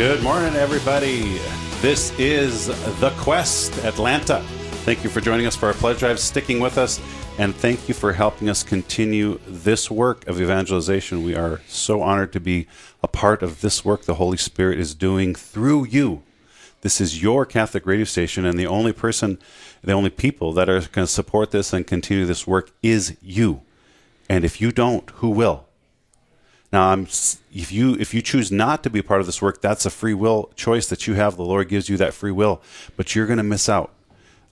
Good morning, everybody. This is The Quest Atlanta. Thank you for joining us for our pledge drive, sticking with us, and thank you for helping us continue this work of evangelization. We are so honored to be a part of this work the Holy Spirit is doing through you. This is your Catholic radio station, and the only person, the only people that are going to support this and continue this work is you. And if you don't, who will? Now, I'm, if you if you choose not to be part of this work, that's a free will choice that you have. The Lord gives you that free will, but you're going to miss out.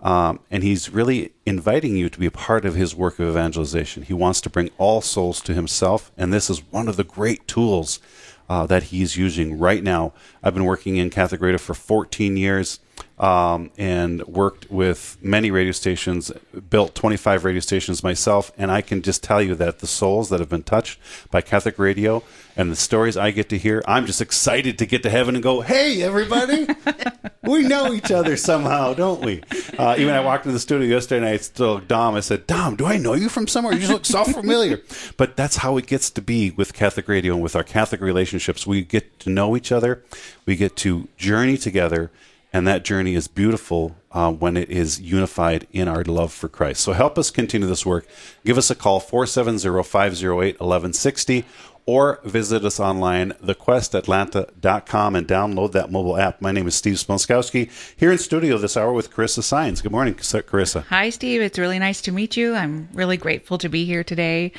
Um, and He's really inviting you to be a part of His work of evangelization. He wants to bring all souls to Himself, and this is one of the great tools uh, that He's using right now. I've been working in Catholic radio for 14 years um, and worked with many radio stations, built 25 radio stations myself, and I can just tell you that the souls that have been touched by Catholic radio and the stories I get to hear, I'm just excited to get to heaven and go, hey, everybody, we know each other somehow, don't we? Uh, even I walked into the studio yesterday and I told Dom, I said, Dom, do I know you from somewhere? You just look so familiar. But that's how it gets to be with Catholic radio and with our Catholic relationships. We get to know each other, we get to journey together and that journey is beautiful uh, when it is unified in our love for Christ. So help us continue this work. Give us a call, 470 508 1160, or visit us online, thequestatlanta.com, and download that mobile app. My name is Steve Splonskowski, here in studio this hour with Charissa Saenz. Good morning, Charissa. Hi, Steve. It's really nice to meet you. I'm really grateful to be here today,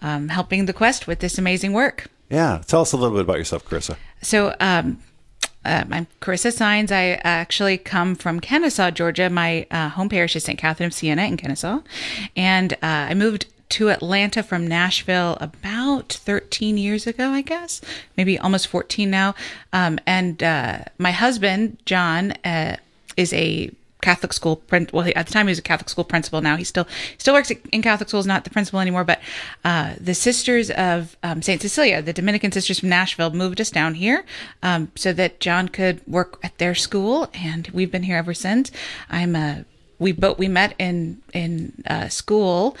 um, helping the Quest with this amazing work. Yeah. Tell us a little bit about yourself, Charissa. So, um, uh, I'm Charissa Saenz. I actually come from Kennesaw, Georgia. My uh, home parish is St. Catherine of Siena in Kennesaw. And uh, I moved to Atlanta from Nashville about 13 years ago, I guess, maybe almost 14 now. Um, and uh, my husband, John, uh, is a Catholic school. Well, at the time he was a Catholic school principal. Now he still still works in Catholic schools, not the principal anymore. But uh, the Sisters of um, Saint Cecilia, the Dominican sisters from Nashville, moved us down here um, so that John could work at their school, and we've been here ever since. I'm a we both we met in in uh, school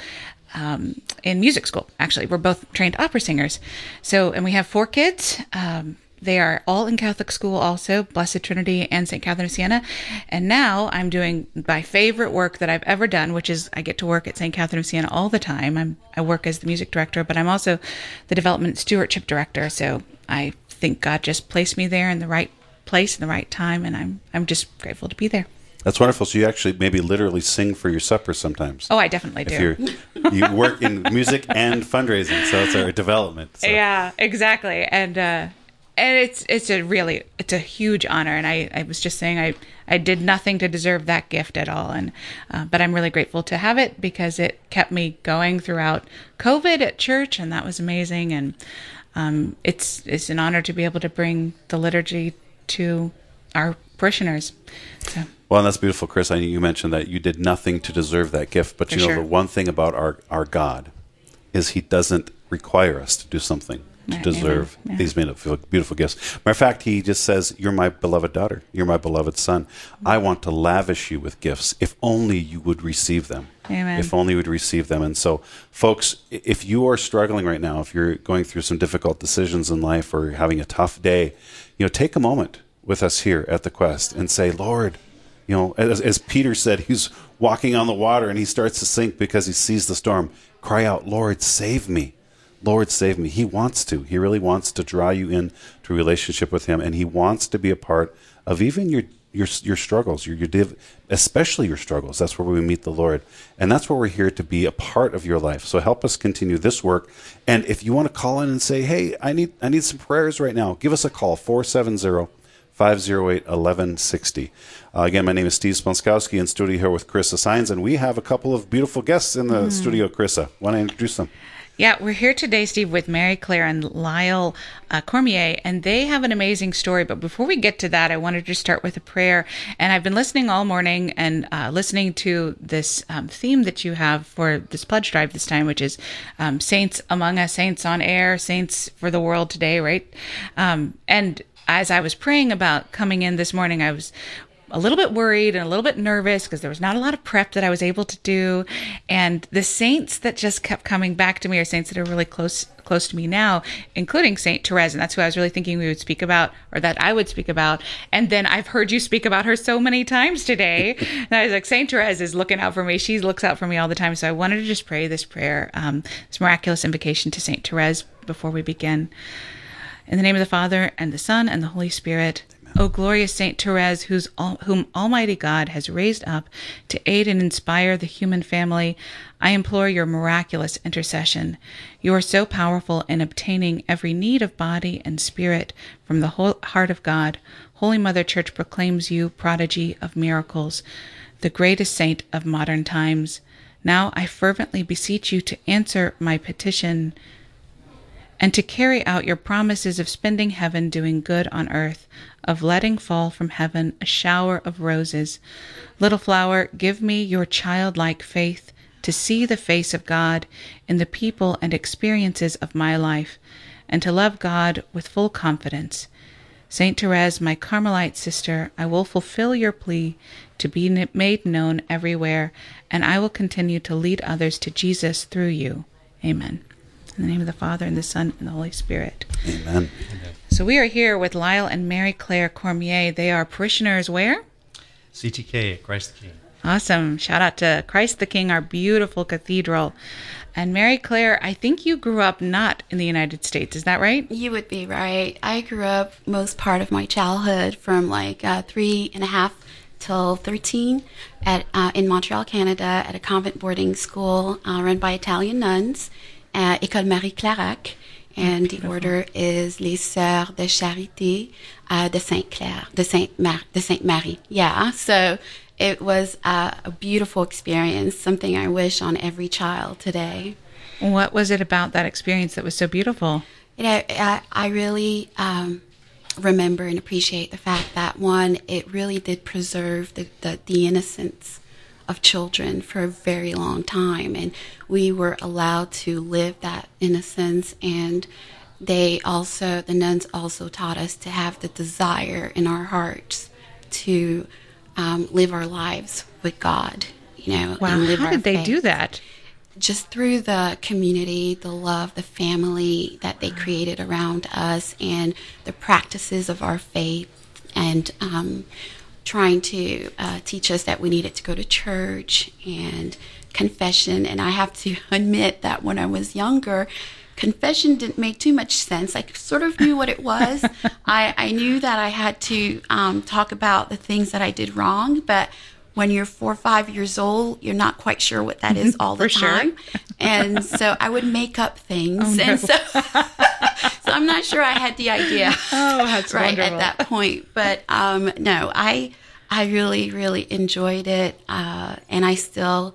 um, in music school. Actually, we're both trained opera singers. So, and we have four kids. Um, they are all in Catholic school, also Blessed Trinity and St. Catherine of Siena. And now I'm doing my favorite work that I've ever done, which is I get to work at St. Catherine of Siena all the time. I'm, I work as the music director, but I'm also the development stewardship director. So I think God just placed me there in the right place in the right time, and I'm I'm just grateful to be there. That's wonderful. So you actually maybe literally sing for your supper sometimes. Oh, I definitely do. You work in music and fundraising, so it's a development. So. Yeah, exactly. And uh, and it's it's a really it's a huge honor and i i was just saying i i did nothing to deserve that gift at all and uh, but i'm really grateful to have it because it kept me going throughout covid at church and that was amazing and um, it's it's an honor to be able to bring the liturgy to our parishioners so. Well, and that's beautiful, Chris. I you mentioned that you did nothing to deserve that gift, but For you know sure. the one thing about our our God is He doesn't require us to do something to deserve amen. These beautiful, beautiful gifts. Matter of fact, He just says, "You're my beloved daughter. You're my beloved son. I want to lavish you with gifts. If only you would receive them. Amen. If only you would receive them." And so, folks, if you are struggling right now, if you're going through some difficult decisions in life or having a tough day, you know, take a moment with us here at the Quest and say, "Lord." You know, as, as Peter said, he's walking on the water and he starts to sink because he sees the storm. Cry out, Lord, save me. Lord, save me. He wants to. He really wants to draw you in to a relationship with him, and he wants to be a part of even your your your struggles, your your div, especially your struggles. That's where we meet the Lord, and that's where we're here to be a part of your life. So help us continue this work. And if you want to call in and say, "Hey, I need I need some prayers right now," give us a call 470 508 1160. Uh, again, my name is Steve Splonskowski in studio here with Charissa Saenz, and we have a couple of beautiful guests in the studio. Charissa, want to introduce them? Yeah, we're here today, Steve, with Mary Claire and Lisle uh, Cormier, and they have an amazing story. But before we get to that, I wanted to start with a prayer. And I've been listening all morning and uh, listening to this um, theme that you have for this pledge drive this time, which is um, Saints Among Us, Saints on Air, Saints for the World today, right? Um, and as I was praying about coming in this morning, I was a little bit worried and a little bit nervous because there was not a lot of prep that I was able to do. And the saints that just kept coming back to me are saints that are really close close to me now, including Saint Therese, and that's who I was really thinking we would speak about, or that I would speak about. And then I've heard you speak about her so many times today. and I was like, Saint Therese is looking out for me. She looks out for me all the time. So I wanted to just pray this prayer, um, this miraculous invocation to Saint Therese before we begin. In the name of the Father and the Son and the Holy Spirit. O glorious Saint Therese, whose, whom Almighty God has raised up to aid and inspire the human family, I implore your miraculous intercession. You are so powerful in obtaining every need of body and spirit from the whole heart of God. Holy Mother Church proclaims you prodigy of miracles, the greatest saint of modern times. Now I fervently beseech you to answer my petition and to carry out your promises of spending heaven doing good on earth, of letting fall from heaven a shower of roses. Little flower, give me your childlike faith to see the face of God in the people and experiences of my life, and to love God with full confidence. Saint Therese, my Carmelite sister, I will fulfill your plea to be made known everywhere, and I will continue to lead others to Jesus through you. Amen. In the name of the Father, and the Son, and the Holy Spirit. Amen. So we are here with Lisle and Mary Claire Cormier. They are parishioners where? CTK at Christ the King. Awesome. Shout out to Christ the King, our beautiful cathedral. And Mary Claire, I think you grew up not in the United States. Is that right? You would be right. I grew up most part of my childhood from like uh, three and a half till 13 at uh, in Montreal, Canada, at a convent boarding school uh, run by Italian nuns at École Marie Clarac. And the order is Les Sœurs de Charité uh, de Sainte Claire, de Sainte, Mar- de Sainte Marie. Yeah, so it was uh, a beautiful experience, something I wish on every child today. What was it about that experience that was so beautiful? You know, I, I really um, remember and appreciate the fact that one, it really did preserve the, the, the innocence of children for a very long time. And we were allowed to live that innocence. And they also, the nuns also taught us to have the desire in our hearts to um, live our lives with God. You know, wow. How did they faith. do that? Just through the community, the love, the family that they created around us, and the practices of our faith, and um, trying to uh, teach us that we needed to go to church and confession. And I have to admit that when I was younger, confession didn't make too much sense. I sort of knew what it was. I, I knew that I had to um, talk about the things that I did wrong, but when you're four or five years old, you're not quite sure what that is all the For sure. time. And so I would make up things. Oh, no. And so, so I'm not sure I had the idea Oh, that's right wonderful. at that point. But um, no, I I really really enjoyed it, uh, and I still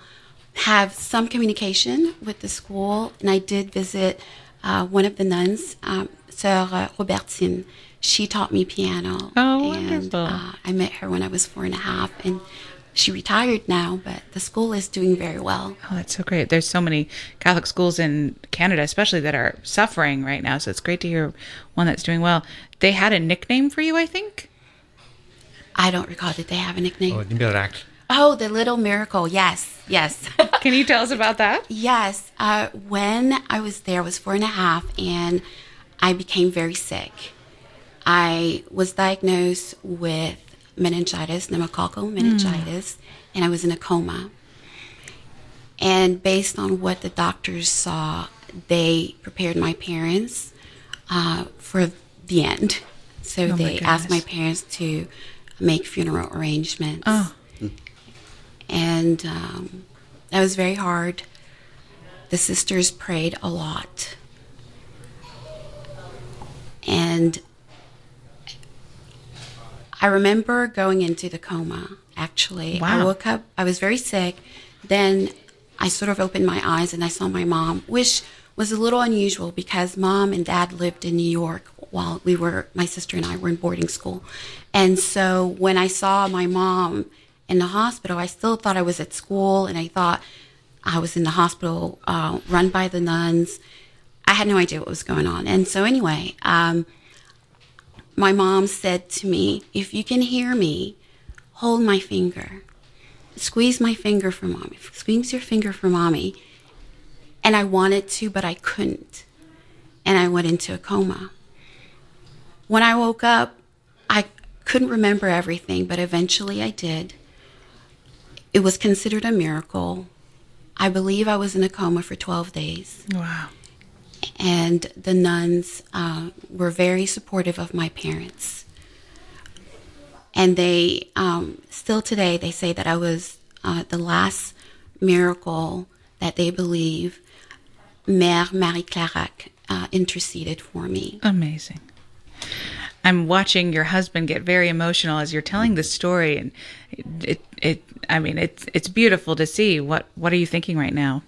have some communication with the school. And I did visit uh, one of the nuns, um, Sœur Robertine. She taught me piano. Oh, and, wonderful. Uh, I met her when I was four and a half, and she retired now, but the school is doing very well. Oh, that's so great. There's so many Catholic schools in Canada, especially that are suffering right now. So it's great to hear one that's doing well. They had a nickname for you, I think. I don't recall. Did they have a nickname? Oh, Nimberak. Oh, the Little Miracle. Yes, yes. Can you tell us about that? Yes, uh, when I was there, I was four and a half, and I became very sick. I was diagnosed with meningitis, pneumococcal meningitis, and I was in a coma. And based on what the doctors saw, they prepared my parents uh, for the end. So Oh, they asked my parents to make funeral arrangements Oh, and um, that was very hard. The sisters prayed a lot, and I remember going into the coma. Actually, I woke up. I was very sick. Then I sort of opened my eyes and I saw my mom, which was a little unusual because mom and dad lived in New York while we were, my sister and I were in boarding school. And so when I saw my mom in the hospital, I still thought I was at school and I thought I was in the hospital uh, run by the nuns. I had no idea what was going on. And so, anyway, um, my mom said to me, If you can hear me, hold my finger, squeeze my finger for mommy, squeeze your finger for mommy. And I wanted to, but I couldn't. And I went into a coma. When I woke up, I couldn't remember everything, but eventually I did. It was considered a miracle. I believe I was in a coma for 12 days. Wow. And the nuns uh, were very supportive of my parents. And they, um, still today, they say that I was uh, the last miracle that they believe Mère Marie Clarac uh, interceded for me. Amazing. I'm watching your husband get very emotional as you're telling the story, and it, it, it, I mean, it's it's beautiful to see. What what are you thinking right now?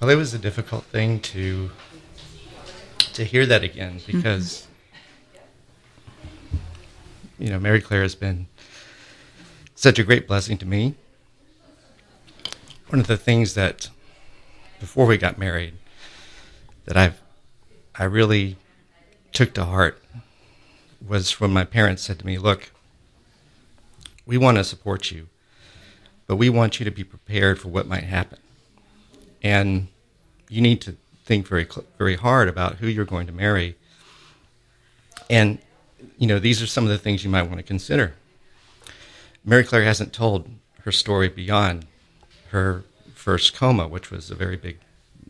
Well, it was a difficult thing to to hear that again mm-hmm. because you know Mary Claire has been such a great blessing to me. One of the things that before we got married that I've I really took to heart was when my parents said to me, "Look, we want to support you, but we want you to be prepared for what might happen." And you need to think very very hard about who you're going to marry. And you know these are some of the things you might want to consider. Mary claire hasn't told her story beyond her first coma which was a very big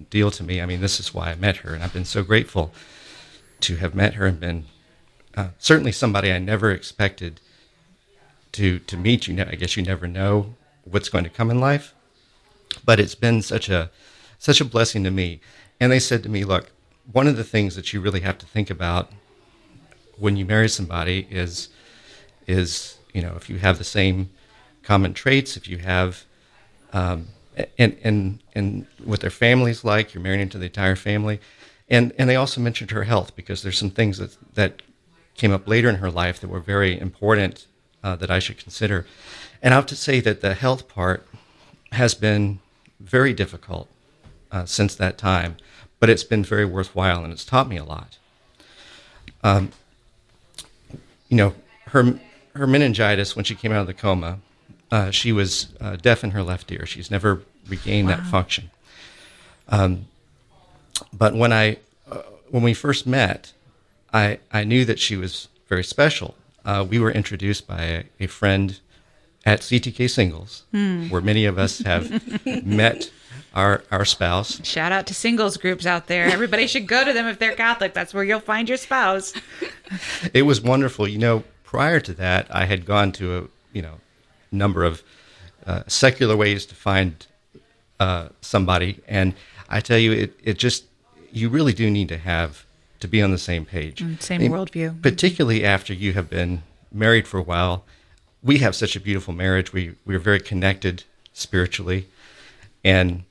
deal to me. I mean this is why i met her and i've been so grateful to have met her and been uh, certainly somebody i never expected to to meet. You know, i guess you never know what's going to come in life but it's been such a such a blessing to me. And they said to me, "Look, one of the things that you really have to think about when you marry somebody is is you know if you have the same common traits, if you have um, and and and what their family's like, you're marrying into the entire family." And and they also mentioned her health because there's some things that that came up later in her life that were very important uh, that I should consider. And I have to say that the health part has been very difficult uh, since that time, but it's been very worthwhile and it's taught me a lot. Um, you know, her her meningitis when she came out of the coma, uh, she was uh, deaf in her left ear. She's never regained wow. that function. Um, but when I uh, when we first met, I I knew that she was very special. Uh, we were introduced by a, a friend at CTK Singles, hmm. where many of us have met our our spouse. Shout out to singles groups out there. Everybody should go to them if they're Catholic. That's where you'll find your spouse. it was wonderful. You know, prior to that, I had gone to a you know number of uh, secular ways to find uh, somebody, and I tell you, it it just you really do need to have to be on the same page, mm, same I mean, worldview, particularly after you have been married for a while we have such a beautiful marriage. We we're very connected spiritually, and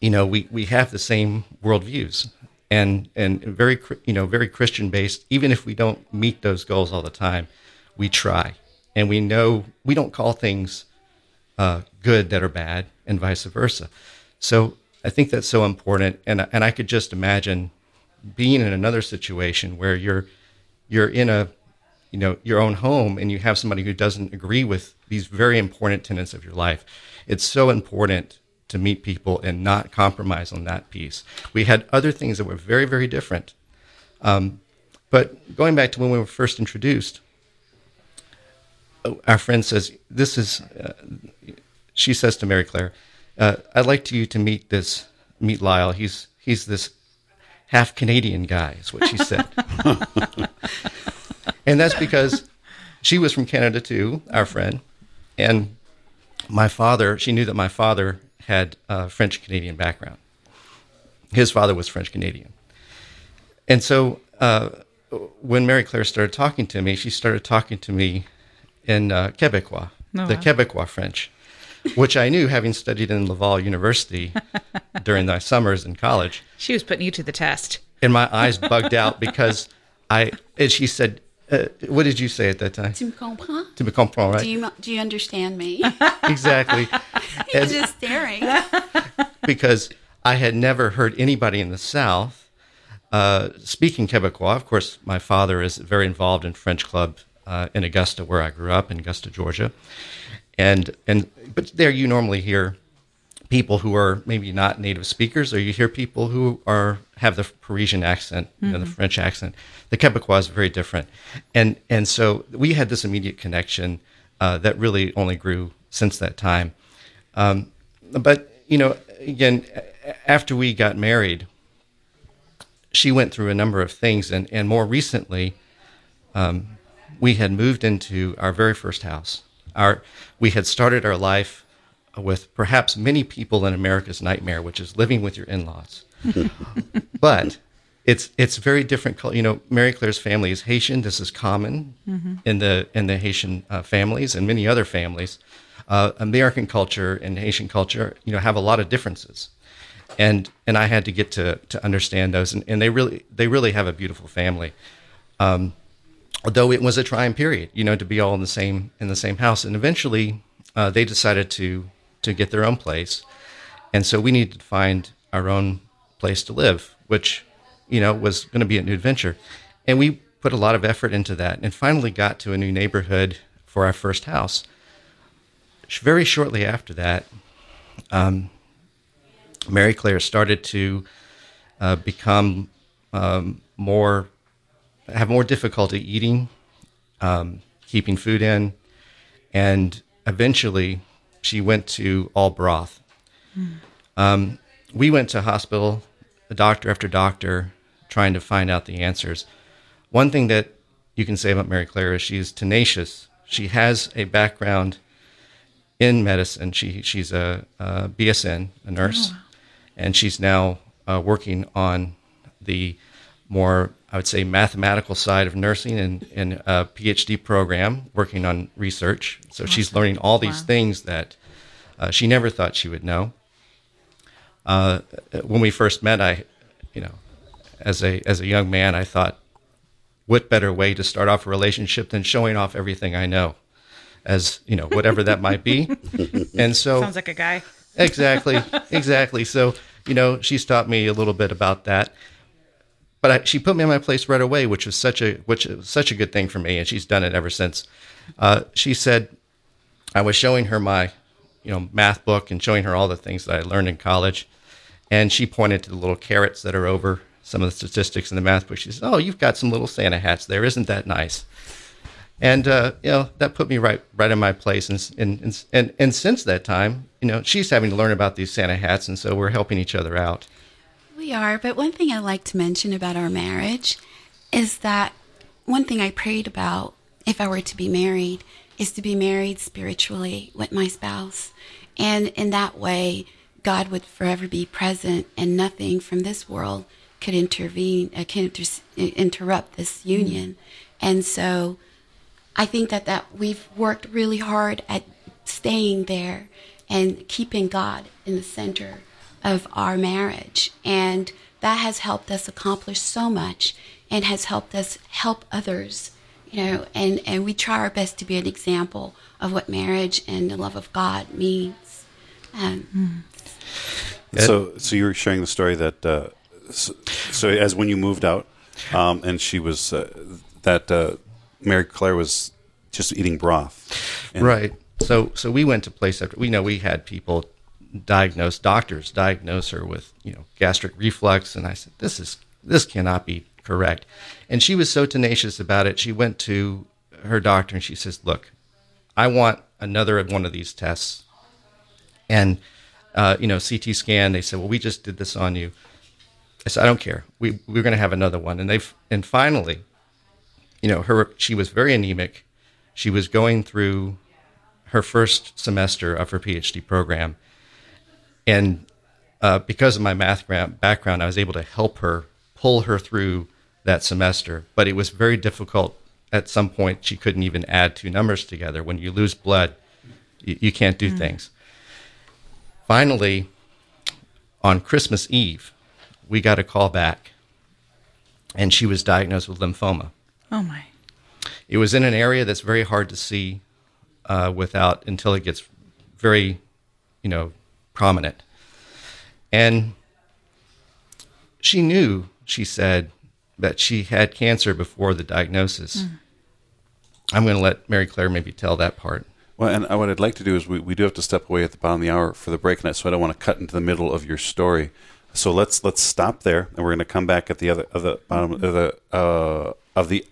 you know we we have the same worldviews and and very you know very Christian based. Even if we don't meet those goals all the time, we try, and we know we don't call things uh, good that are bad, and vice versa. So I think that's so important, and and I could just imagine being in another situation where you're you're in a you know your own home and you have somebody who doesn't agree with these very important tenets of your life. It's so important to meet people and not compromise on that piece. We had other things that were very very different. Um, but going back to when we were first introduced our friend says this is uh, she says to mary claire uh, i'd like to you to meet this meet Lisle. He's he's this half canadian guy is what she said and that's because she was from Canada too, our friend, and my father. She knew that my father had a French Canadian background. His father was French Canadian, and so uh, when Mary Claire started talking to me, she started talking to me in uh, Quebecois, oh, the wow. Quebecois French, which I knew having studied in Laval University during my summers in college. She was putting you to the test. And my eyes bugged out because I, and she said, uh, what did you say at that time? Tu me comprends? Tu me comprends, right? Do you do you understand me? exactly. He's just staring. because I had never heard anybody in the South uh, speaking Quebecois. Of course, my father is very involved in French club uh, in Augusta, where I grew up, in Augusta, Georgia, and and but there you normally hear people who are maybe not native speakers, or you hear people who are have the Parisian accent, you know, the French accent. The Quebecois is very different, and and so we had this immediate connection uh, that really only grew since that time. Um, but you know, again, after we got married, she went through a number of things, and and more recently, um, we had moved into our very first house. Our we had started our life with perhaps many people in America's nightmare, which is living with your in-laws. but it's it's very different. You know, Mary Claire's family is Haitian. This is common in the in the Haitian uh, families and many other families. Uh, American culture and Haitian culture, you know, have a lot of differences, and and I had to get to to understand those. And, and they really they really have a beautiful family. Um, although it was a trying period, you know, to be all in the same in the same house. And eventually, uh, they decided to to get their own place, and so we needed to find our own place to live, which you know was going to be a new adventure. And we put a lot of effort into that, and finally got to a new neighborhood for our first house. Very shortly after that, um, Mary Claire started to uh, become um, more have more difficulty eating, um, keeping food in, and eventually she went to all broth. Um, we went to hospital, doctor after doctor, trying to find out the answers. One thing that you can say about Mary Claire is she's tenacious. She has a background in medicine. She she's a, a BSN, a nurse, and she's now uh, working on the more, I would say, mathematical side of nursing and, and a PhD program, working on research. So she's learning all these Wow. things that uh, she never thought she would know. Uh, when we first met, I, you know, as a as a young man, I thought, what better way to start off a relationship than showing off everything I know, as you know, whatever that might be. And so Sounds like a guy. exactly, exactly. So you know, she's taught me a little bit about that. But I, she put me in my place right away, which was such a which was such a good thing for me, and she's done it ever since. Uh, she said, I was showing her my, you know, math book and showing her all the things that I learned in college, and she pointed to the little carets that are over some of the statistics in the math book. She says, "Oh, you've got some little Santa hats there. Isn't that nice?" And uh, you know that put me right right in my place, and and and and, since that time, you know, she's having to learn about these Santa hats, and so we're helping each other out. We are, but one thing I like to mention about our marriage is that one thing I prayed about if I were to be married is to be married spiritually with my spouse. And in that way, God would forever be present and nothing from this world could intervene, uh, can inter- interrupt this union. And so I think that, that we've worked really hard at staying there and keeping God in the center of our marriage. And that has helped us accomplish so much and has helped us help others, you know, and, and we try our best to be an example of what marriage and the love of God means. Um, So, so you were sharing the story that uh, so, so as when you moved out, um, and she was uh, that uh, Mary Claire was just eating broth, and Right. So so we went to place after we know we had people diagnose doctors diagnose her with you know gastric reflux, and I said this is this cannot be correct, and she was so tenacious about it. She went to her doctor and she says, "Look, I want another one of these tests," and uh, you know CT scan. They said, "Well, we just did this on you." I said, "I don't care. We we're going to have another one," and they have and finally you know, her she was very anemic. She was going through her first semester of her PhD program, and uh, because of my math background, I was able to help her pull her through that semester. But it was very difficult. At some point, she couldn't even add two numbers together. When you lose blood, you, you can't do things. Finally, on Christmas Eve, we got a call back, and she was diagnosed with lymphoma. Oh my. It was in an area that's very hard to see uh, without until it gets very, you know, prominent. And she knew, she said, that she had cancer before the diagnosis. I'm going to let Mary Claire maybe tell that part. Well, and uh, what I'd like to do is we, we do have to step away at the bottom of the hour for the break, and so I don't want to cut into the middle of your story. So let's let's stop there, and we're going to come back at the other of the bottom of the uh, of the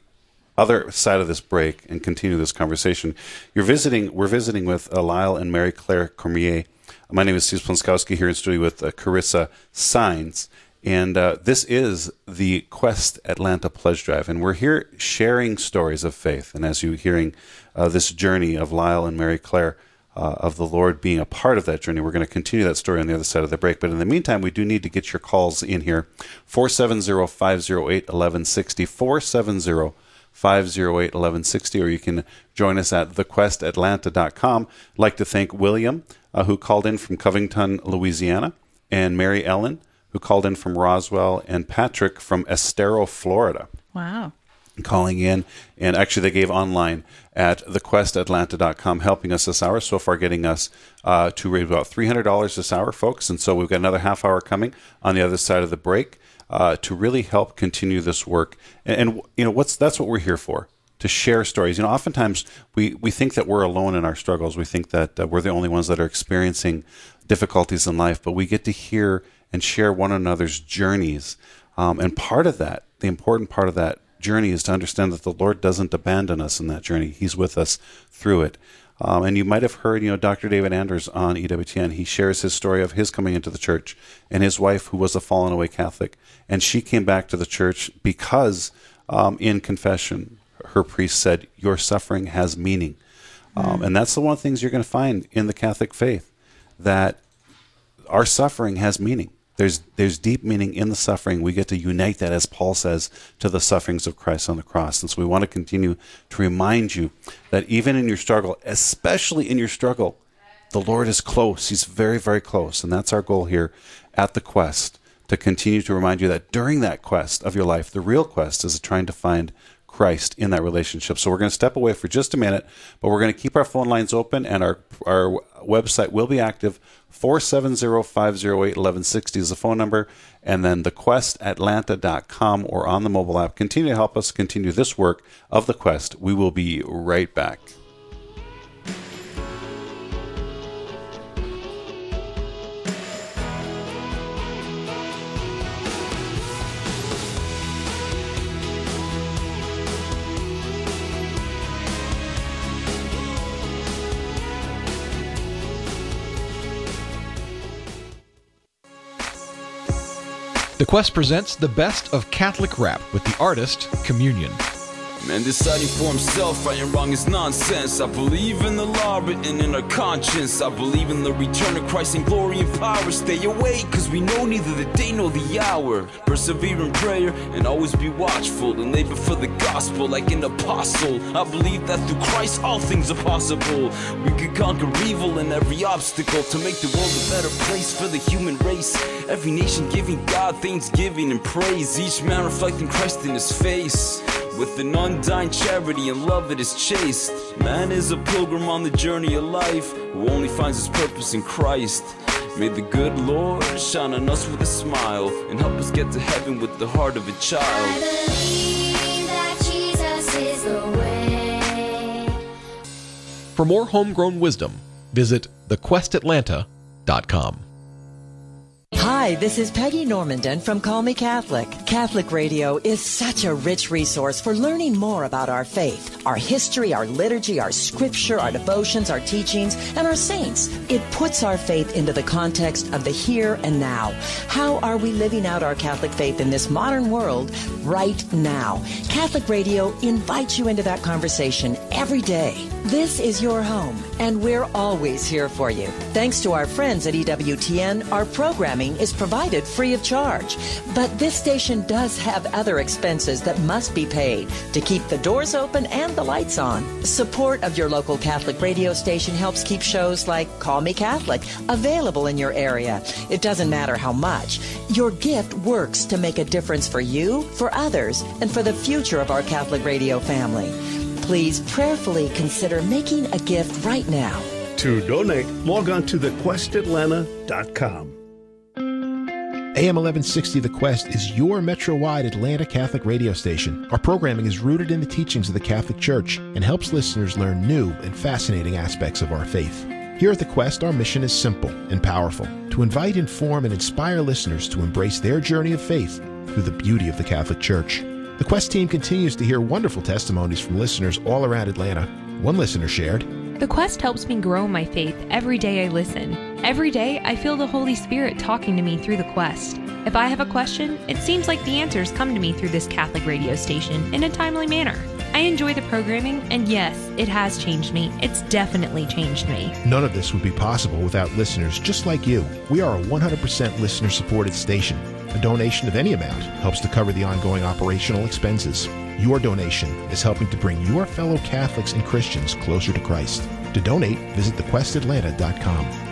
other side of this break and continue this conversation. You're visiting. We're visiting with uh, Lisle and Mary Claire Cormier. My name is Steve Splonskowski here in studio with uh, Charissa Saenz. And uh, this is the Quest Atlanta Pledge Drive. And we're here sharing stories of faith. And as you're hearing uh, this journey of Lisle and Mary Claire, uh, of the Lord being a part of that journey. We're going to continue that story on the other side of the break. But in the meantime, we do need to get your calls in here 470 508 1160. 470 508 1160, or you can join us at thequestatlanta.com. I'd like to thank William, uh, who called in from Covington, Louisiana, and Mary Ellen, who called in from Roswell, and Patrick from Estero, Florida. Wow. Calling in, and actually, they gave online at thequestatlanta.com, helping us this hour. So far, getting us uh, to raise about $300 this hour, folks. And so we've got another half hour coming on the other side of the break uh, to really help continue this work. And, and, you know, what's that's what we're here for to share stories. You know, oftentimes we, we think that we're alone in our struggles. We think that uh, we're the only ones that are experiencing difficulties in life, but we get to hear and share one another's journeys. Um, and part of that, the important part of that journey is to understand that the Lord doesn't abandon us in that journey. He's with us through it. Um, and you might have heard, you know, Dr. David Anders on EWTN. He shares his story of his coming into the church and his wife, who was a fallen away Catholic, and she came back to the church because, um, in confession, her priest said, "Your suffering has meaning," um, and that's the one of the things you're going to find in the Catholic faith that our suffering has meaning. There's there's deep meaning in the suffering. We get to unite that, as Paul says, to the sufferings of Christ on the cross. And so we want to continue to remind you that even in your struggle, especially in your struggle, the Lord is close. He's very, very close. And that's our goal here at the quest to continue to remind you that during that quest of your life, the real quest is trying to find Christ in that relationship. So we're going to step away for just a minute, but we're going to keep our phone lines open and our our website will be active. 470-508-1160 is the phone number. And then thequestatlanta.com or on the mobile app. Continue to help us continue this work of the quest. We will be right back Quest presents the best of Catholic rap with the artist Communion. Man deciding for himself, right and wrong is nonsense. I believe in the law written in our conscience. I believe in the return of Christ in glory and power. Stay awake, cause we know neither the day nor the hour. Persevere in prayer and always be watchful and labor for the gospel like an apostle. I believe that through Christ all things are possible. We could conquer evil and every obstacle to make the world a better place for the human race. Every nation giving God thanksgiving and praise. Each man reflecting Christ in his face with an undying charity and love that is chaste. Man is a pilgrim on the journey of life who only finds his purpose in Christ. May the good Lord shine on us with a smile and help us get to heaven with the heart of a child. I believe that Jesus is the way. For more homegrown wisdom, visit thequestatlanta.com. Hi, this is Peggy Normandin from Call Me Catholic. Catholic Radio is such a rich resource for learning more about our faith, our history, our liturgy, our scripture, our devotions, our teachings, and our saints. It puts our faith into the context of the here and now. How are we living out our Catholic faith in this modern world right now? Catholic Radio invites you into that conversation every day. This is your home, and we're always here for you. Thanks to our friends at EWTN, our programming is provided free of charge. But this station does have other expenses that must be paid to keep the doors open and the lights on. Support of your local Catholic radio station helps keep shows like Call Me Catholic available in your area. It doesn't matter how much. Your gift works to make a difference for you, for others, and for the future of our Catholic radio family. Please prayerfully consider making a gift right now. To donate, log on to thequestatlanta.com. AM 1160 The Quest is your metro wide Atlanta Catholic radio station. Our programming is rooted in the teachings of the Catholic Church and helps listeners learn new and fascinating aspects of our faith. Here at The Quest, our mission is simple and powerful to invite, inform, and inspire listeners to embrace their journey of faith through the beauty of the Catholic Church. The Quest team continues to hear wonderful testimonies from listeners all around Atlanta. One listener shared, The quest helps me grow my faith every day I listen. Every day I feel the Holy Spirit talking to me through the quest. If I have a question, it seems like the answers come to me through this Catholic radio station in a timely manner. I enjoy the programming, and yes, it has changed me. It's definitely changed me. None of this would be possible without listeners just like you. We are a 100% listener supported station. A donation of any amount helps to cover the ongoing operational expenses. Your donation is helping to bring your fellow Catholics and Christians closer to Christ. To donate, visit thequestatlanta.com.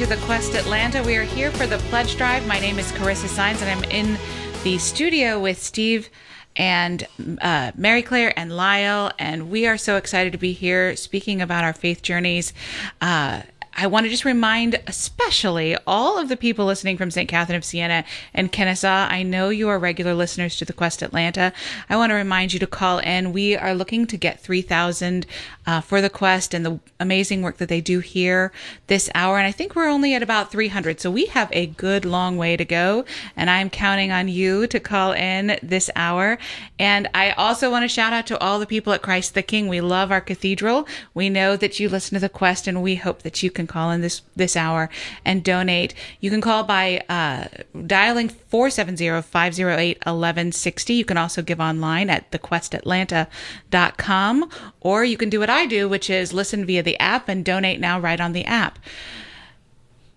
to the Quest Atlanta. We are here for the pledge drive. My name is Charissa Saenz, and I'm in the studio with Steve and uh, Mary Claire and Lisle, and we are so excited to be here speaking about our faith journeys. Uh, I want to just remind, especially all of the people listening from St. Catherine of Siena and Kennesaw. I know you are regular listeners to the Quest Atlanta. I want to remind you to call in. We are looking to get 3,000 uh, for the Quest and the amazing work that they do here this hour. And I think we're only at about 300. So we have a good long way to go. And I'm counting on you to call in this hour. And I also want to shout out to all the people at Christ the King. We love our cathedral. We know that you listen to the Quest and we hope that you can call in this, this hour and donate. You can call by uh, dialing 470-508-1160. You can also give online at thequestatlanta.com or you can do what I do, which is listen via the app and donate now right on the app.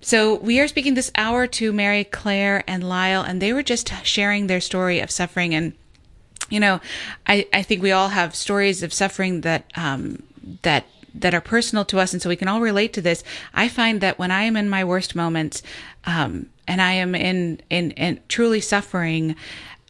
So we are speaking this hour to Mary Claire and Lisle, and they were just sharing their story of suffering. And you know, I I think we all have stories of suffering that um, that that are personal to us, and so we can all relate to this. I find that when I am in my worst moments, um, and I am in in in truly suffering,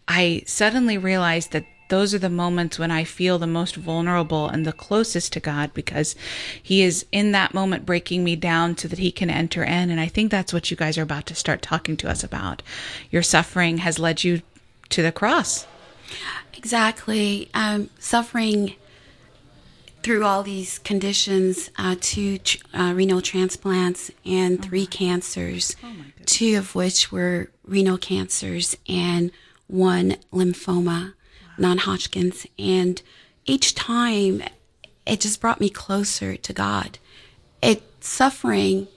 I suddenly realize that those are the moments when I feel the most vulnerable and the closest to God because He is in that moment breaking me down so that He can enter in. And I think that's what you guys are about to start talking to us about. Your suffering has led you to the cross. Exactly. Um, suffering through all these conditions, uh, two tr- uh, renal transplants and three cancers, two of which were renal cancers and one lymphoma, non Hodgkin's. And each time it just brought me closer to God. It's suffering,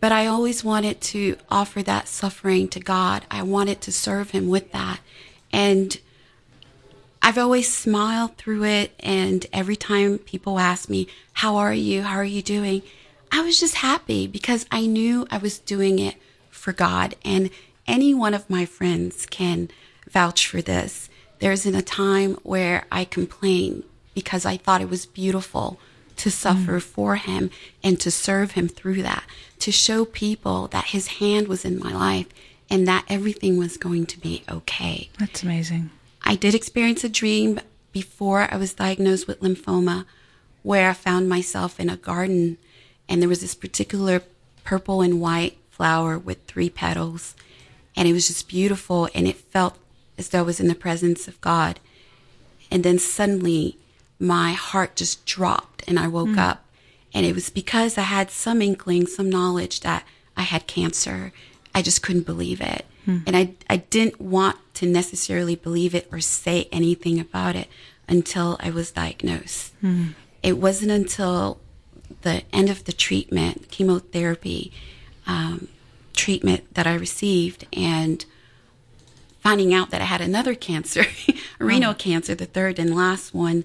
but I always wanted to offer that suffering to God. I wanted to serve Him with that. And I've always smiled through it. And every time people ask me, How are you? How are you doing? I was just happy because I knew I was doing it for God. And any one of my friends can vouch for this. There isn't a time where I complained because I thought it was beautiful to suffer mm. for Him and to serve Him through that, to show people that His hand was in my life and that everything was going to be okay. That's amazing. I did experience a dream before I was diagnosed with lymphoma where I found myself in a garden and there was this particular purple and white flower with three petals and it was just beautiful and it felt as though I was in the presence of God. And then suddenly my heart just dropped and I woke hmm. up and it was because I had some inkling, some knowledge that I had cancer. I just couldn't believe it. Hmm. And I, I didn't want to necessarily believe it or say anything about it until I was diagnosed. It wasn't until the end of the treatment, chemotherapy um, treatment that I received, and finding out that I had another cancer, renal cancer, the third and last one,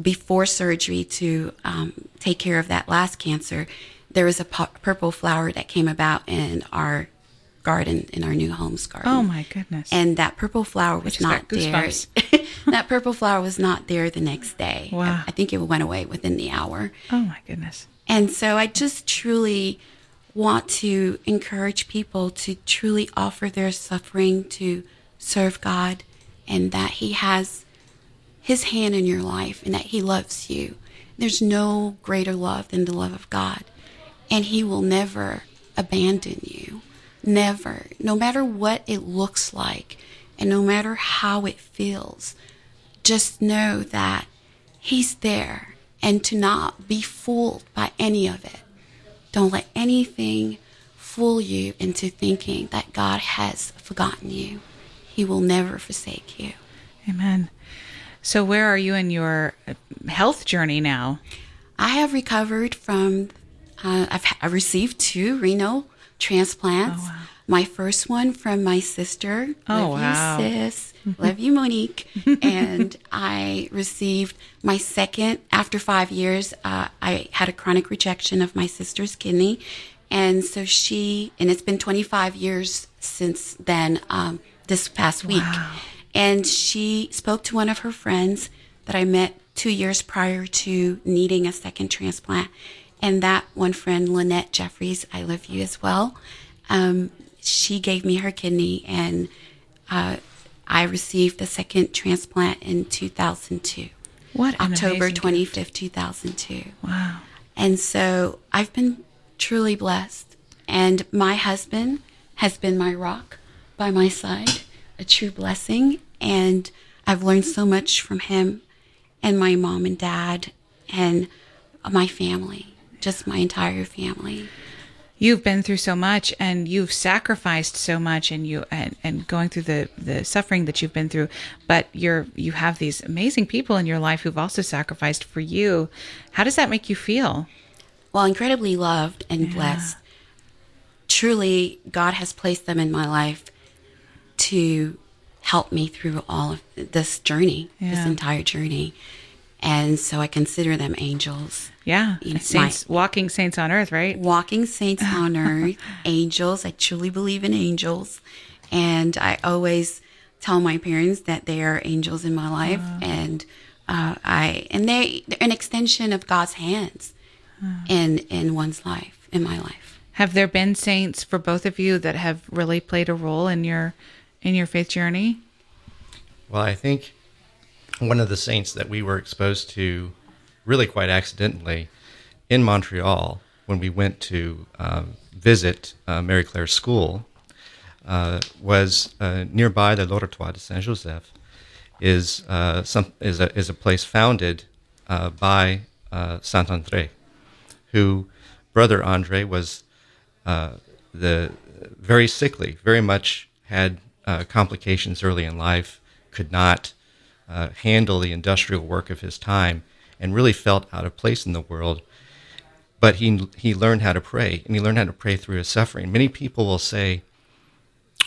before surgery to um, take care of that last cancer, there was a pu- purple flower that came about in our garden in our new homes garden. Oh my goodness. And that purple flower was not there. that purple flower was not there the next day. Wow. I, I think it went away within the hour. oh my goodness. And so I just truly want to encourage people to truly offer their suffering to serve God and that He has His hand in your life and that He loves you. There's no greater love than the love of God. And He will never abandon you. Never. No matter what it looks like and no matter how it feels, just know that He's there and to not be fooled by any of it. Don't let anything fool you into thinking that God has forgotten you. He will never forsake you. Amen. So where are you in your health journey now? I have recovered from, uh, I've, I've received two renal transplants. My first one from my sister. Oh, Love wow. you, sis. Love you, Monique. and I received my second after five years. Uh, I had a chronic rejection of my sister's kidney. And so she, and it's been 25 years since then, um, this past week. And she spoke to one of her friends that I met two years prior to needing a second transplant. And that one friend, Lynette Jeffries, I love you as well. Um, she gave me her kidney, and uh, I received the second transplant in 2002. What an October amazing 25th, 2002. Wow. And so I've been truly blessed. And my husband has been my rock by my side, a true blessing. And I've learned so much from him and my mom and dad and my family, just my entire family. You've been through so much and you've sacrificed so much and you and, and going through the the suffering that you've been through, but you're you have these amazing people in your life who've also sacrificed for you. How does that make you feel? well, incredibly loved and blessed. Truly, God has placed them in my life to help me through all of this journey, this entire journey. And so I consider them angels. Yeah, You know, saints, walking saints on earth, right? Walking saints on earth, angels. I truly believe in angels. And I always tell my parents that they are angels in my life. And uh, I and they they're an extension of God's hands in in one's life, in my life. Have there been saints for both of you that have really played a role in your in your faith journey? Well, I think one of the saints that we were exposed to really quite accidentally in Montreal when we went to um, visit uh, Mary Claire's school uh, was uh, nearby the L'Oratoire de Saint Joseph is uh, some is a is a place founded uh, by uh, Saint Andre, who brother Andre was the very sickly, very much had complications early in life, could not handle the industrial work of his time, and really felt out of place in the world. But he he learned how to pray, and he learned how to pray through his suffering. Many people will say,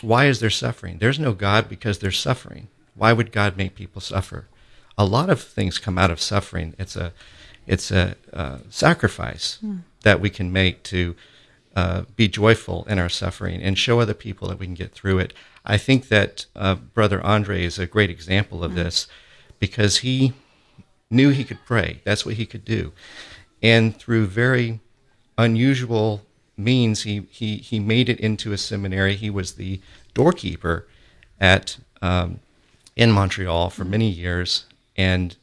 "Why is there suffering? There's no God because there's suffering. Why would God make people suffer?" A lot of things come out of suffering. It's a it's a uh, sacrifice that we can make to uh, be joyful in our suffering and show other people that we can get through it. I think that uh, Brother Andre is a great example of this because he knew he could pray. That's what he could do. And through very unusual means, he, he, he made it into a seminary. He was the doorkeeper at um, in Montreal for many years, and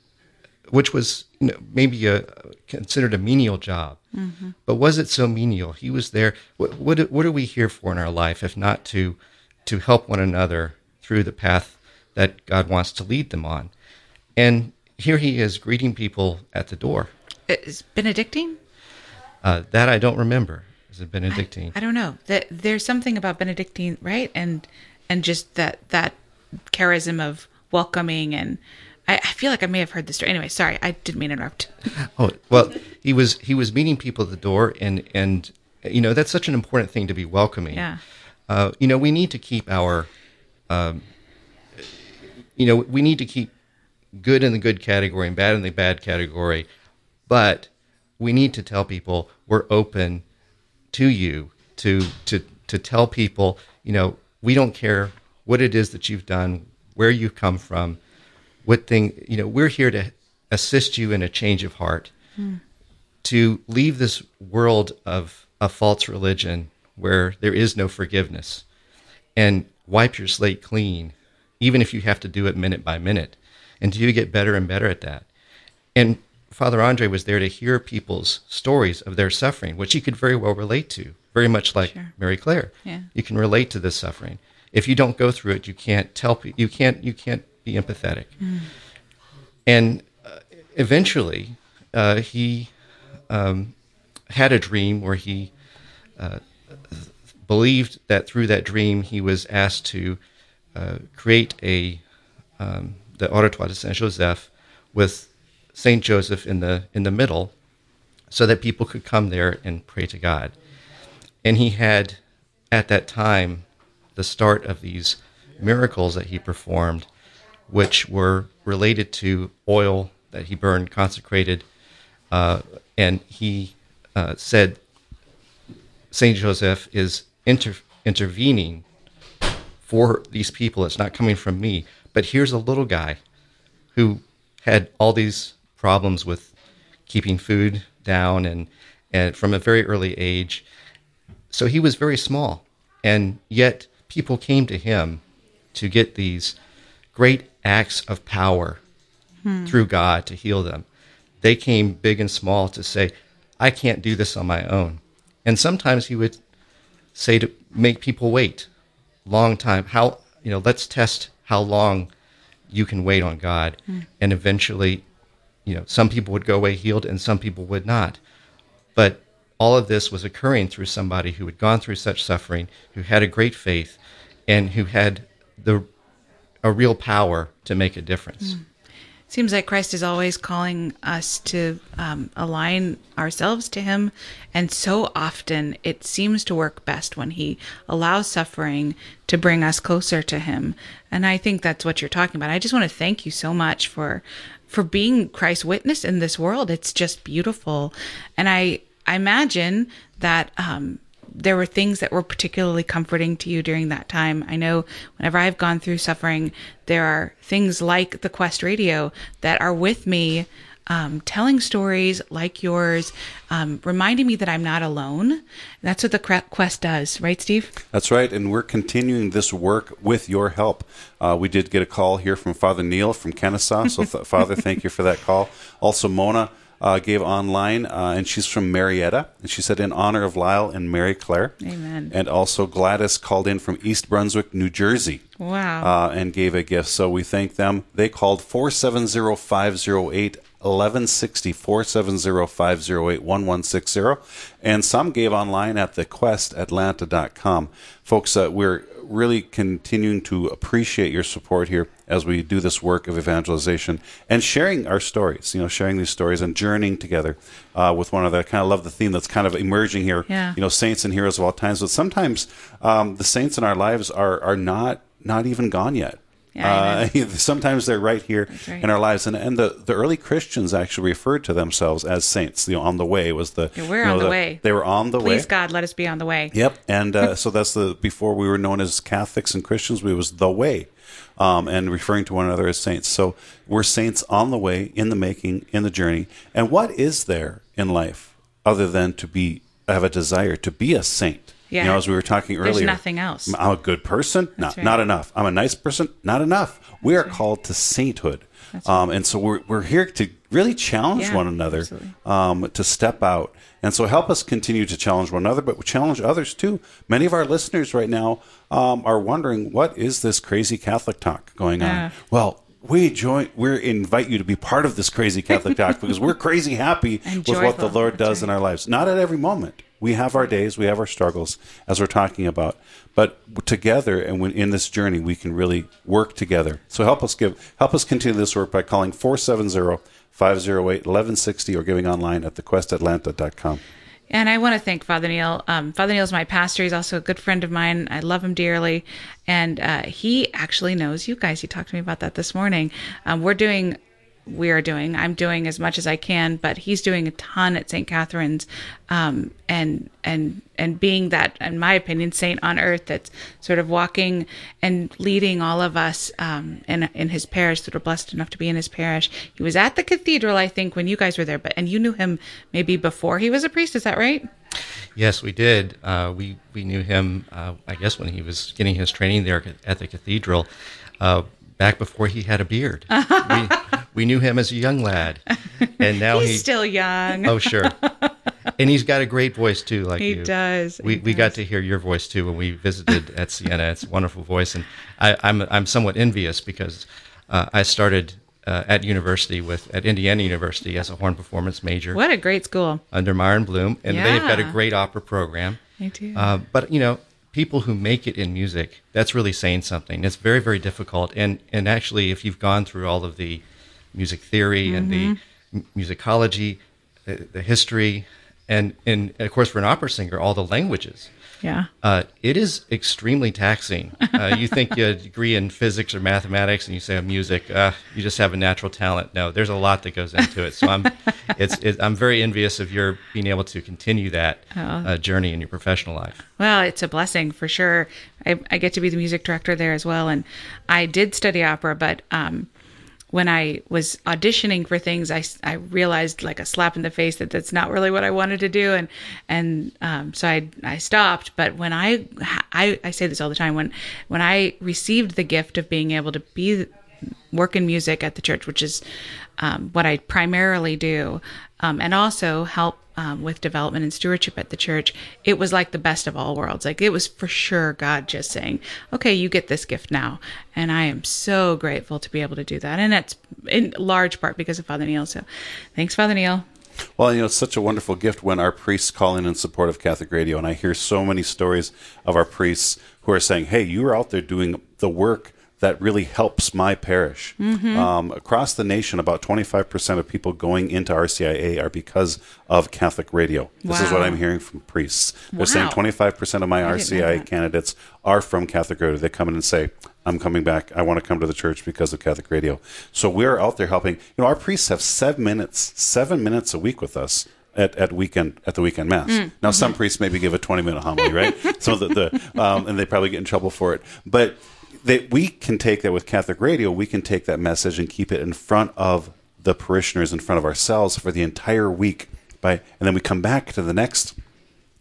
which was you know, maybe a considered a menial job. But was it so menial? He was there. What, what what are we here for in our life if not to to help one another through the path that God wants to lead them on? And here he is greeting people at the door. Is Benedictine? Uh, that I don't remember. Is it Benedictine? I don't know. That there's something about Benedictine, right? And and just that that charism of welcoming and I, I feel like I may have heard this story. Anyway, sorry, I didn't mean to interrupt. Oh well, he was he was meeting people at the door, and and you know that's such an important thing to be welcoming. Yeah. Uh, you know, we need to keep our, um, you know, we need to keep good in the good category and bad in the bad category, but we need to tell people we're open to you to to to tell people you know, we don't care what it is that you've done, where you've come from, what thing, you know, we're here to assist you in a change of heart, hmm. to leave this world of a false religion where there is no forgiveness and wipe your slate clean, even if you have to do it minute by minute, and you get better and better at that. And Father Andre was there to hear people's stories of their suffering, which he could very well relate to, very much like Sure. Mary Claire. Yeah. You can relate to this suffering. If you don't go through it, you can't tell you can't you can't be empathetic. And uh, eventually, uh, he um, had a dream where he uh, believed that through that dream he was asked to uh, create a um, the Oratoire de Saint Joseph with Saint Joseph in the in the middle, so that people could come there and pray to God. And he had at that time the start of these miracles that he performed, which were related to oil that he burned, consecrated, uh, and he uh, said Saint Joseph is inter- intervening for these people. It's not coming from me. But here's a little guy who had all these problems with keeping food down and, and from a very early age. So he was very small. And yet people came to him to get these great acts of power hmm. through God to heal them. They came big and small to say, I can't do this on my own. And sometimes he would say to make people wait long time. How you know, let's test how long you can wait on God. Hmm. And eventually, you know, some people would go away healed and some people would not. But all of this was occurring through somebody who had gone through such suffering, who had a great faith, and who had the a real power to make a difference. Hmm. Seems like Christ is always calling us to um, align ourselves to Him. And so often it seems to work best when He allows suffering to bring us closer to Him. And I think that's what you're talking about. I just want to thank you so much for for being Christ's witness in this world. It's just beautiful. And I, I imagine that um, there were things that were particularly comforting to you during that time. I know whenever I've gone through suffering, there are things like the Quest Radio that are with me, um, telling stories like yours, um, reminding me that I'm not alone. That's what the Quest does, right, Steve? That's right, and we're continuing this work with your help. Uh, we did get a call here from Father Neil from Kennesaw, so th- Father, thank you for that call. Also, Mona uh, gave online, uh, and she's from Marietta, and she said in honor of Lisle and Mary Claire. Amen. And also Gladys called in from East Brunswick, New Jersey. Wow. Uh, and gave a gift. So we thank them. They called 470 508 1160 470 508 1160. And some gave online at thequestatlanta.com. Folks, uh, we're really continuing to appreciate your support here as we do this work of evangelization and sharing our stories, you know, sharing these stories and journeying together uh, with one another. I kind of love the theme that's kind of emerging here. Yeah. You know, saints and heroes of all times, but sometimes um, the saints in our lives are, are not, not even gone yet. Yeah, uh, sometimes they're right here right. in our lives, and and the, the early Christians actually referred to themselves as saints. You know, on the way was the Yeah, we're you know, on the way. They were on the way. Please, God, let us be on the way. Yep, and uh, so that's the before we were known as Catholics and Christians, we was the way, um, and referring to one another as saints. So we're saints on the way, in the making, in the journey. And what is there in life other than to be have a desire to be a saint? Yeah. You know, as we were talking earlier, There's nothing else. I'm a good person, not right. not enough. I'm a nice person, not enough. We are called to sainthood, um, and so we're we're here to really challenge Yeah, one another um, to step out. And so help us continue to challenge one another, but challenge others too. Many of our listeners right now um, are wondering, what is this crazy Catholic talk going on? Well, we join. We invite you to be part of this crazy Catholic talk because we're crazy happy with what the. Lord does in our lives. Not at every moment. We have our days, we have our struggles, as we're talking about. But together, and in this journey, we can really work together. So help us give, help us continue this work by calling 470-508-1160 or giving online at thequestatlanta.com. And I want to thank Father Neil. Um, Father Neil is my pastor. He's also a good friend of mine. I love him dearly. And uh, he actually knows you guys. He talked to me about that this morning. Um, we're doing we are doing. I'm doing as much as I can, but he's doing a ton at St. Catherine's, um, and and and being that, in my opinion, saint on earth that's sort of walking and leading all of us um, in in his parish that are blessed enough to be in his parish. He was at the cathedral, I think, when you guys were there, but and you knew him maybe before he was a priest. Is that right? Yes, we did. Uh, we we knew him, uh, I guess, when he was getting his training there at the cathedral, uh, back before he had a beard. we, we knew him as a young lad, and now he's he, still young. Oh, sure. And he's got a great voice too, like He you. does, We he we got to hear your voice too when we visited at Siena. It's a wonderful voice, and I, I'm I'm somewhat envious because uh, I started uh, at university with at Indiana University as a horn performance major What a great school. under Myron Bloom, and they've got a great opera program. They do. Uh, but you know, people who make it in music, that's really saying something. It's very, very difficult. And and actually, if you've gone through all of the music theory and the mm-hmm. m- musicology, the, the history, and and of course for an opera singer, all the languages. Yeah. Uh, it is extremely taxing. Uh, you think you have a degree in physics or mathematics, and you say oh, music, uh, you just have a natural talent. No, there's a lot that goes into it. So I'm, it's, it, I'm very envious of your being able to continue that Oh. uh, journey in your professional life. Well, it's a blessing for sure. I, I get to be the music director there as well, and I did study opera, but um, when I was auditioning for things, I, I realized like a slap in the face that that's not really what I wanted to do, and and um, so I I stopped. But when I, I I say this all the time when when I received the gift of being able to be work in music at the church, which is um, what I primarily do, um, and also help um, with development and stewardship at the church. It was like the best of all worlds. Like it was for sure God just saying, "Okay, you get this gift now," and I am so grateful to be able to do that. And that's in large part because of Father Neil. So, thanks, Father Neil. Well, you know, it's such a wonderful gift when our priests call in in support of Catholic Radio. And I hear so many stories of our priests who are saying, hey, you are out there doing the work that really helps my parish. Mhm. Um, across the nation, about 25% of people going into RCIA are because of Catholic Radio. This is what I'm hearing from priests. They're saying 25% of my I RCIA candidates are from Catholic Radio. They come in and say, I'm coming back. I want to come to the church because of Catholic Radio. So we're out there helping. You know, our priests have seven minutes, seven minutes a week with us. At, at weekend at the weekend mass. Mm, Now some priests maybe give a twenty minute homily, right? so the, the um, and they probably get in trouble for it. But they, we can take that with Catholic Radio. We can take that message and keep it in front of the parishioners, in front of ourselves for the entire week. By and then we come back to the next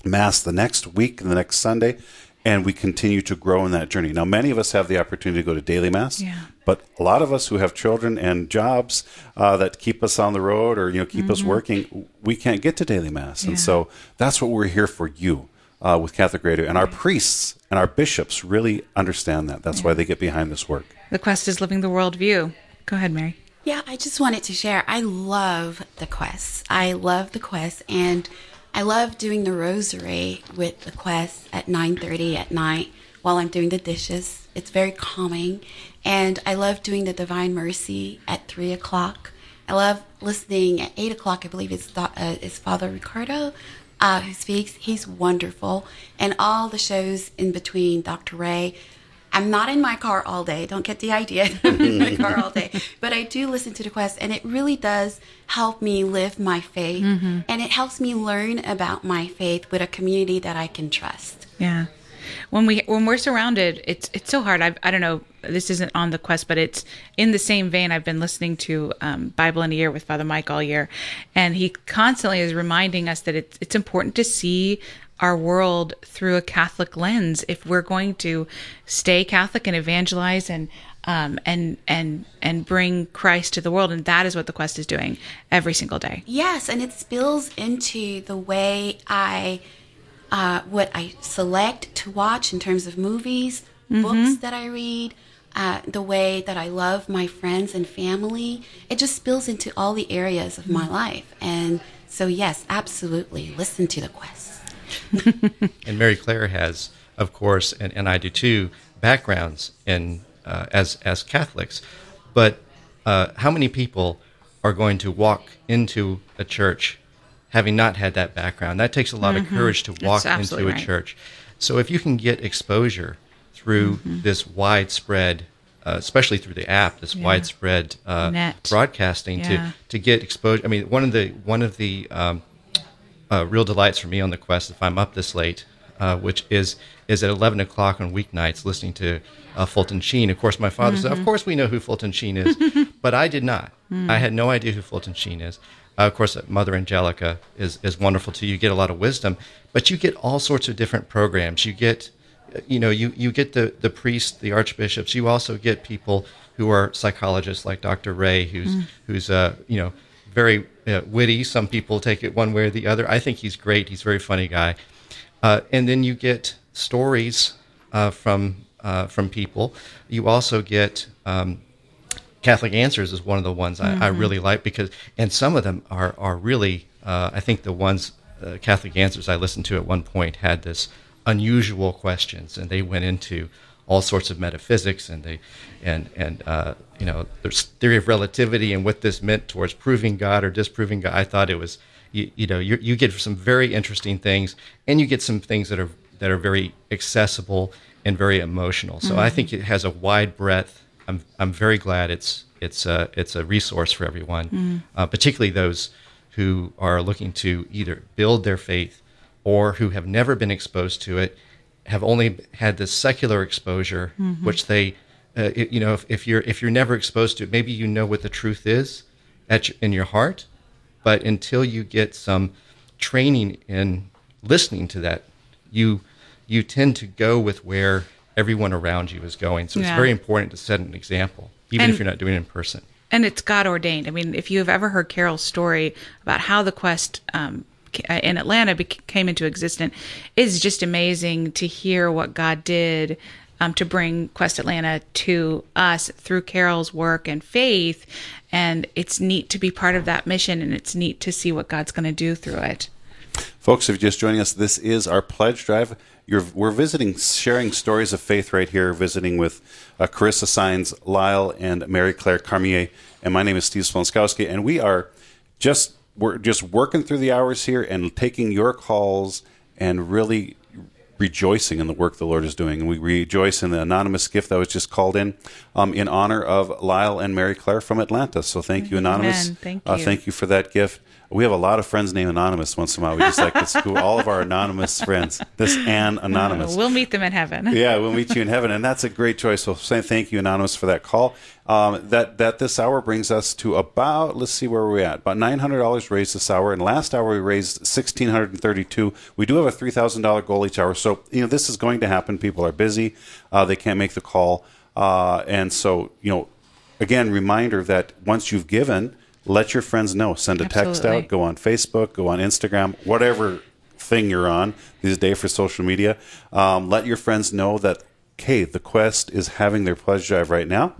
mass the next week, the next Sunday, and we continue to grow in that journey. Now, many of us have the opportunity to go to daily mass, Yeah. but a lot of us who have children and jobs uh, that keep us on the road or you know keep us Mhm. working, we can't get to daily mass, Yeah. and so that's what we're here for you. Uh, with Catholic Radio, and our priests and our bishops really understand that. That's why they get behind this work. The quest is living the world view. Go ahead, Mary. Yeah, I just wanted to share. I love the quest. I love the quest, and I love doing the rosary with the quest at 9:30 at night while I'm doing the dishes. It's very calming, and I love doing the Divine Mercy at three o'clock. I love listening at eight o'clock. I believe it's uh, it's Father Ricardo uh, who speaks. He's wonderful, and all the shows in between. Dr. Ray. I'm not in my car all day. Don't get the idea. I'm in my car all day. But I do listen to the quest, and it really does help me live my faith. Mhm. And it helps me learn about my faith with a community that I can trust. Yeah. When we when we're surrounded, it's it's so hard. I I don't know. This isn't on the quest, but it's in the same vein. I've been listening to um, Bible in a Year with Father Mike all year, and he constantly is reminding us that it's it's important to see our world through a Catholic lens if we're going to stay Catholic and evangelize and um, and and and bring Christ to the world. And that is what the quest is doing every single day. Yes, and it spills into the way I, uh, what I select to watch in terms of movies, Mhm. books that I read, uh, the way that I love my friends and family. It just spills into all the areas of my life. And so, yes, absolutely, listen to the quest. And Mary Claire has, of course, and, and I do too, backgrounds in uh, as as Catholics. But uh, how many people are going to walk into a church having not had that background? That takes a lot Mhm. of courage to walk into a right. church. So if you can get exposure through Mhm. this widespread uh, especially through the app, this Yeah. widespread uh, broadcasting Yeah. to to get exposure. I mean, one of the one of the um, uh, real delights for me on the quest if I'm up this late, uh, which is is at 11 o'clock on weeknights listening to uh, Fulton Sheen. Of course, my father said, Mm-hmm. "Of course, we know who Fulton Sheen is," but I did not. Mm. I had no idea who Fulton Sheen is. Uh, of course, Mother Angelica is is wonderful too. You get a lot of wisdom, but you get all sorts of different programs. You get you know, you, you get the, the priests, the archbishops. You also get people who are psychologists, like Dr. Ray, who's Mm. who's uh, you know very uh, witty. Some people take it one way or the other. I think he's great. He's a very funny guy. Uh, and then you get stories uh, from uh, from people. You also get um, Catholic Answers is one of the ones I, I Mhm. really like because, and some of them are are really. Uh, I think the ones uh, Catholic Answers I listened to at one point had this unusual questions, and they went into all sorts of metaphysics and they and and uh, you know there's theory of relativity and what this meant towards proving God or disproving God. I thought it was you, you know you, you get some very interesting things and you get some things that are that are very accessible and very emotional. So I Mhm. think it has a wide breadth. I'm I'm very glad it's it's a it's a resource for everyone, Mm. uh, particularly those who are looking to either build their faith or who have never been exposed to it, have only had this secular exposure, Mhm. which they, uh, it- you know, if, if you're if you're never exposed to it, maybe you know what the truth is at your, in your heart, but until you get some training in listening to that, you you tend to go with where everyone around you is going. So it's very important to set an example, even And- if you're not doing it in person. and it's God ordained. I mean, if you've ever heard Carol's story about how the quest um, in Atlanta bec- came into existence, it's just amazing to hear what God did um, to bring Quest Atlanta to us through Carol's work and faith. And it's neat to be part of that mission, and it's neat to see what God's going to do through it. Folks, if you're just joining us, this is our pledge drive. You're, we're visiting, sharing stories of faith right here, visiting with uh, Charissa Saenz, Lisle, and Mary Claire Cormier. And my name is Steve Splonskowski, and we are just we're just working through the hours here and taking your calls and really rejoicing in the work the Lord is doing. And we rejoice in the anonymous gift that was just called in um, in honor of Lisle and Mary Claire from Atlanta. So thank you, Anonymous. Amen. Thank Uh, you. thank you for that gift. We have a lot of friends named Anonymous once in a while. We just like to school all of our anonymous friends. This Ann Anonymous. We'll meet them in heaven. yeah, we'll meet you in heaven, and that's a great choice. So, thank you, Anonymous, for that call. Um, that that this hour brings us to about let's see where we're at about nine hundred dollars raised this hour, and last hour we raised sixteen hundred and thirty-two. We do have a three thousand dollar goal each hour, so you know this is going to happen. People are busy; uh, they can't make the call, uh, and so you know, again, reminder that once you've given, let your friends know. Send a text out, go on Facebook, go on Instagram, whatever thing you're on these days for social media. Um, let your friends know that, hey, the Quest is having their pledge drive right now.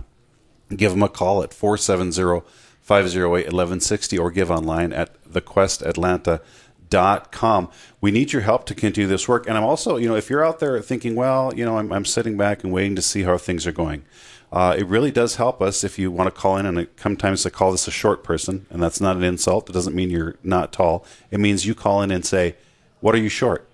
Give them a call at 470 508 1160 or give online at thequestatlanta.com. We need your help to continue this work. And I'm also, you know, if you're out there thinking, well, you know, I'm, I'm sitting back and waiting to see how things are going. Uh, it really does help us if you want to call in, and it, sometimes I call this a short person, and that's not an insult. It doesn't mean you're not tall. It means you call in and say, "What are you short?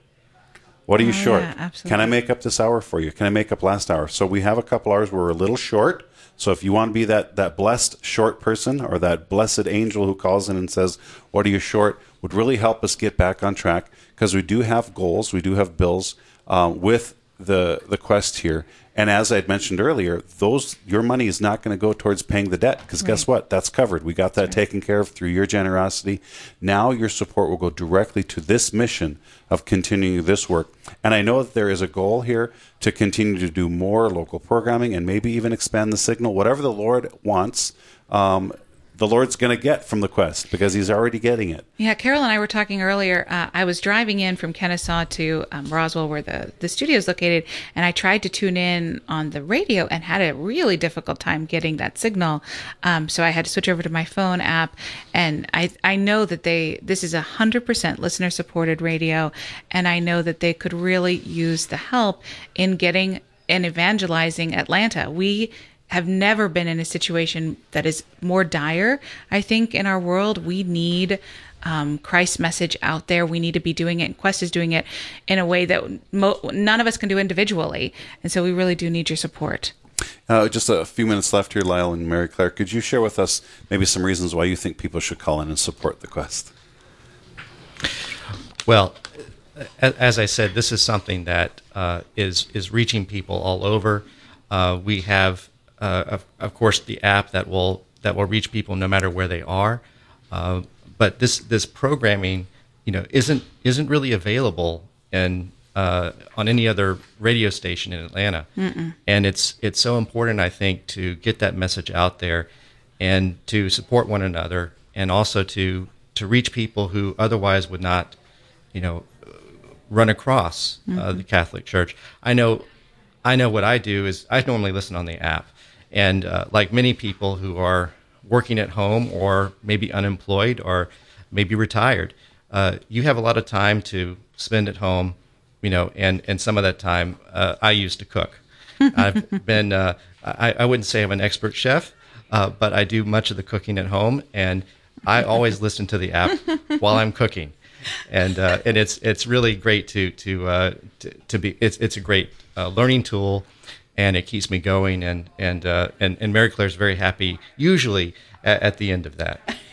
What are you Oh, short? yeah, absolutely. Can I make up this hour for you? Can I make up last hour?" So we have a couple hours where we're a little short. So if you want to be that that blessed short person or that blessed angel who calls in and says, "What are you short?" would really help us get back on track because we do have goals, we do have bills um, with the the quest here. And as I had mentioned earlier, those your money is not going to go towards paying the debt because guess what? That's covered. We got that taken care of through your generosity. Now your support will go directly to this mission of continuing this work. And I know that there is a goal here to continue to do more local programming and maybe even expand the signal. Whatever the Lord wants, um, the Lord's going to get from the quest because He's already getting it. Yeah, Carol and I were talking earlier. Uh, I was driving in from Kennesaw to um, Roswell, where the, the studio is located, and I tried to tune in on the radio and had a really difficult time getting that signal. Um, so I had to switch over to my phone app, and I I know that they this is a hundred percent listener supported radio, and I know that they could really use the help in getting and evangelizing Atlanta. We have never been in a situation that is more dire. I think in our world, we need um, Christ's message out there. We need to be doing it. And Quest is doing it in a way that mo- none of us can do individually. And so we really do need your support. Uh, just a few minutes left here, Lisle and Mary Claire. Could you share with us maybe some reasons why you think people should call in and support the quest? Well, as I said, this is something that uh, is is reaching people all over. Uh, we have, uh, of, of course, the app that will that will reach people no matter where they are. Uh, but this this programming, you know, isn't isn't really available in uh, on any other radio station in Atlanta. And it's it's so important, I think, to get that message out there and to support one another, and also to to reach people who otherwise would not, you know, run across uh, the Catholic Church. I know, I know what I do is I normally listen on the app, and uh, like many people who are working at home or maybe unemployed or maybe retired, uh, you have a lot of time to spend at home, you know, and and some of that time uh, I used to cook. I've been, uh, I, I wouldn't say I'm an expert chef, uh, but I do much of the cooking at home, and I always listen to the app while I'm cooking and uh, and it's it's really great to to uh, to, to be it's it's a great uh, learning tool, and it keeps me going and and uh, and and Mary Claire's very happy usually at, at the end of that.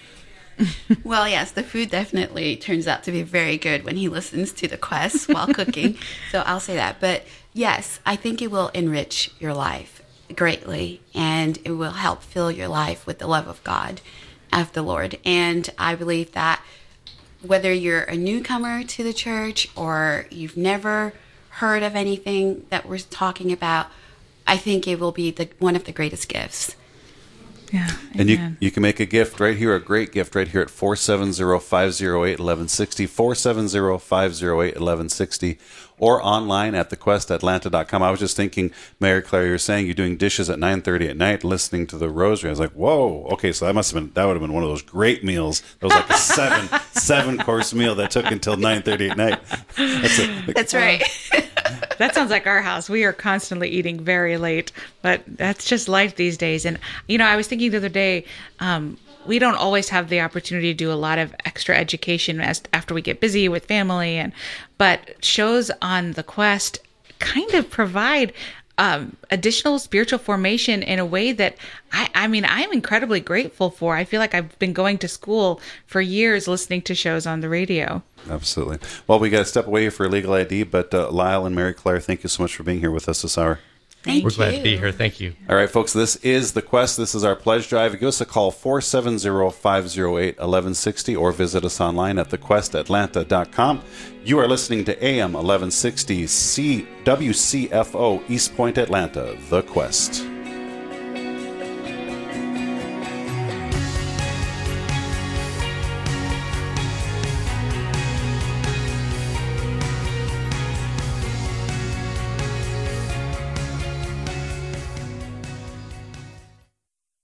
Well, yes, the food definitely turns out to be very good when he listens to the quest while cooking. So I'll say that. But yes, I think it will enrich your life greatly and it will help fill your life with the love of God, of the Lord. And I believe that whether you're a newcomer to the church or you've never heard of anything that we're talking about, I think it will be the, one of the greatest gifts. Yeah. And you, you can make a gift right here, a great gift right here at 470-508-1160, 470-508-1160, or online at thequestatlanta.com. I was just thinking, Mary Claire, you're saying you're doing dishes at 9.30 at night, listening to the rosary. I was like, whoa, okay, so that must have been, that would have been one of those great meals. That was like a seven, seven course meal that took until 9.30 at night. That's a, That's right. That sounds like our house. We are constantly eating very late, but that's just life these days. And you know, I was thinking the other day, um, we don't always have the opportunity to do a lot of extra education as after we get busy with family, and but shows on the Quest kind of provide um, additional spiritual formation in a way that I, I mean, I'm incredibly grateful for. I feel like I've been going to school for years listening to shows on the radio. absolutely. Well, we got to step away for legal ID, but uh, Lisle and Mary Claire, thank you so much for being here with us this hour. Thank We're you. glad to be here. Thank you. All right, folks, this is The Quest. This is our pledge drive. Give us a call, 470-508-1160, or visit us online at thequestatlanta.com. You are listening to AM 1160 C- WCFO East Point, Atlanta, The Quest.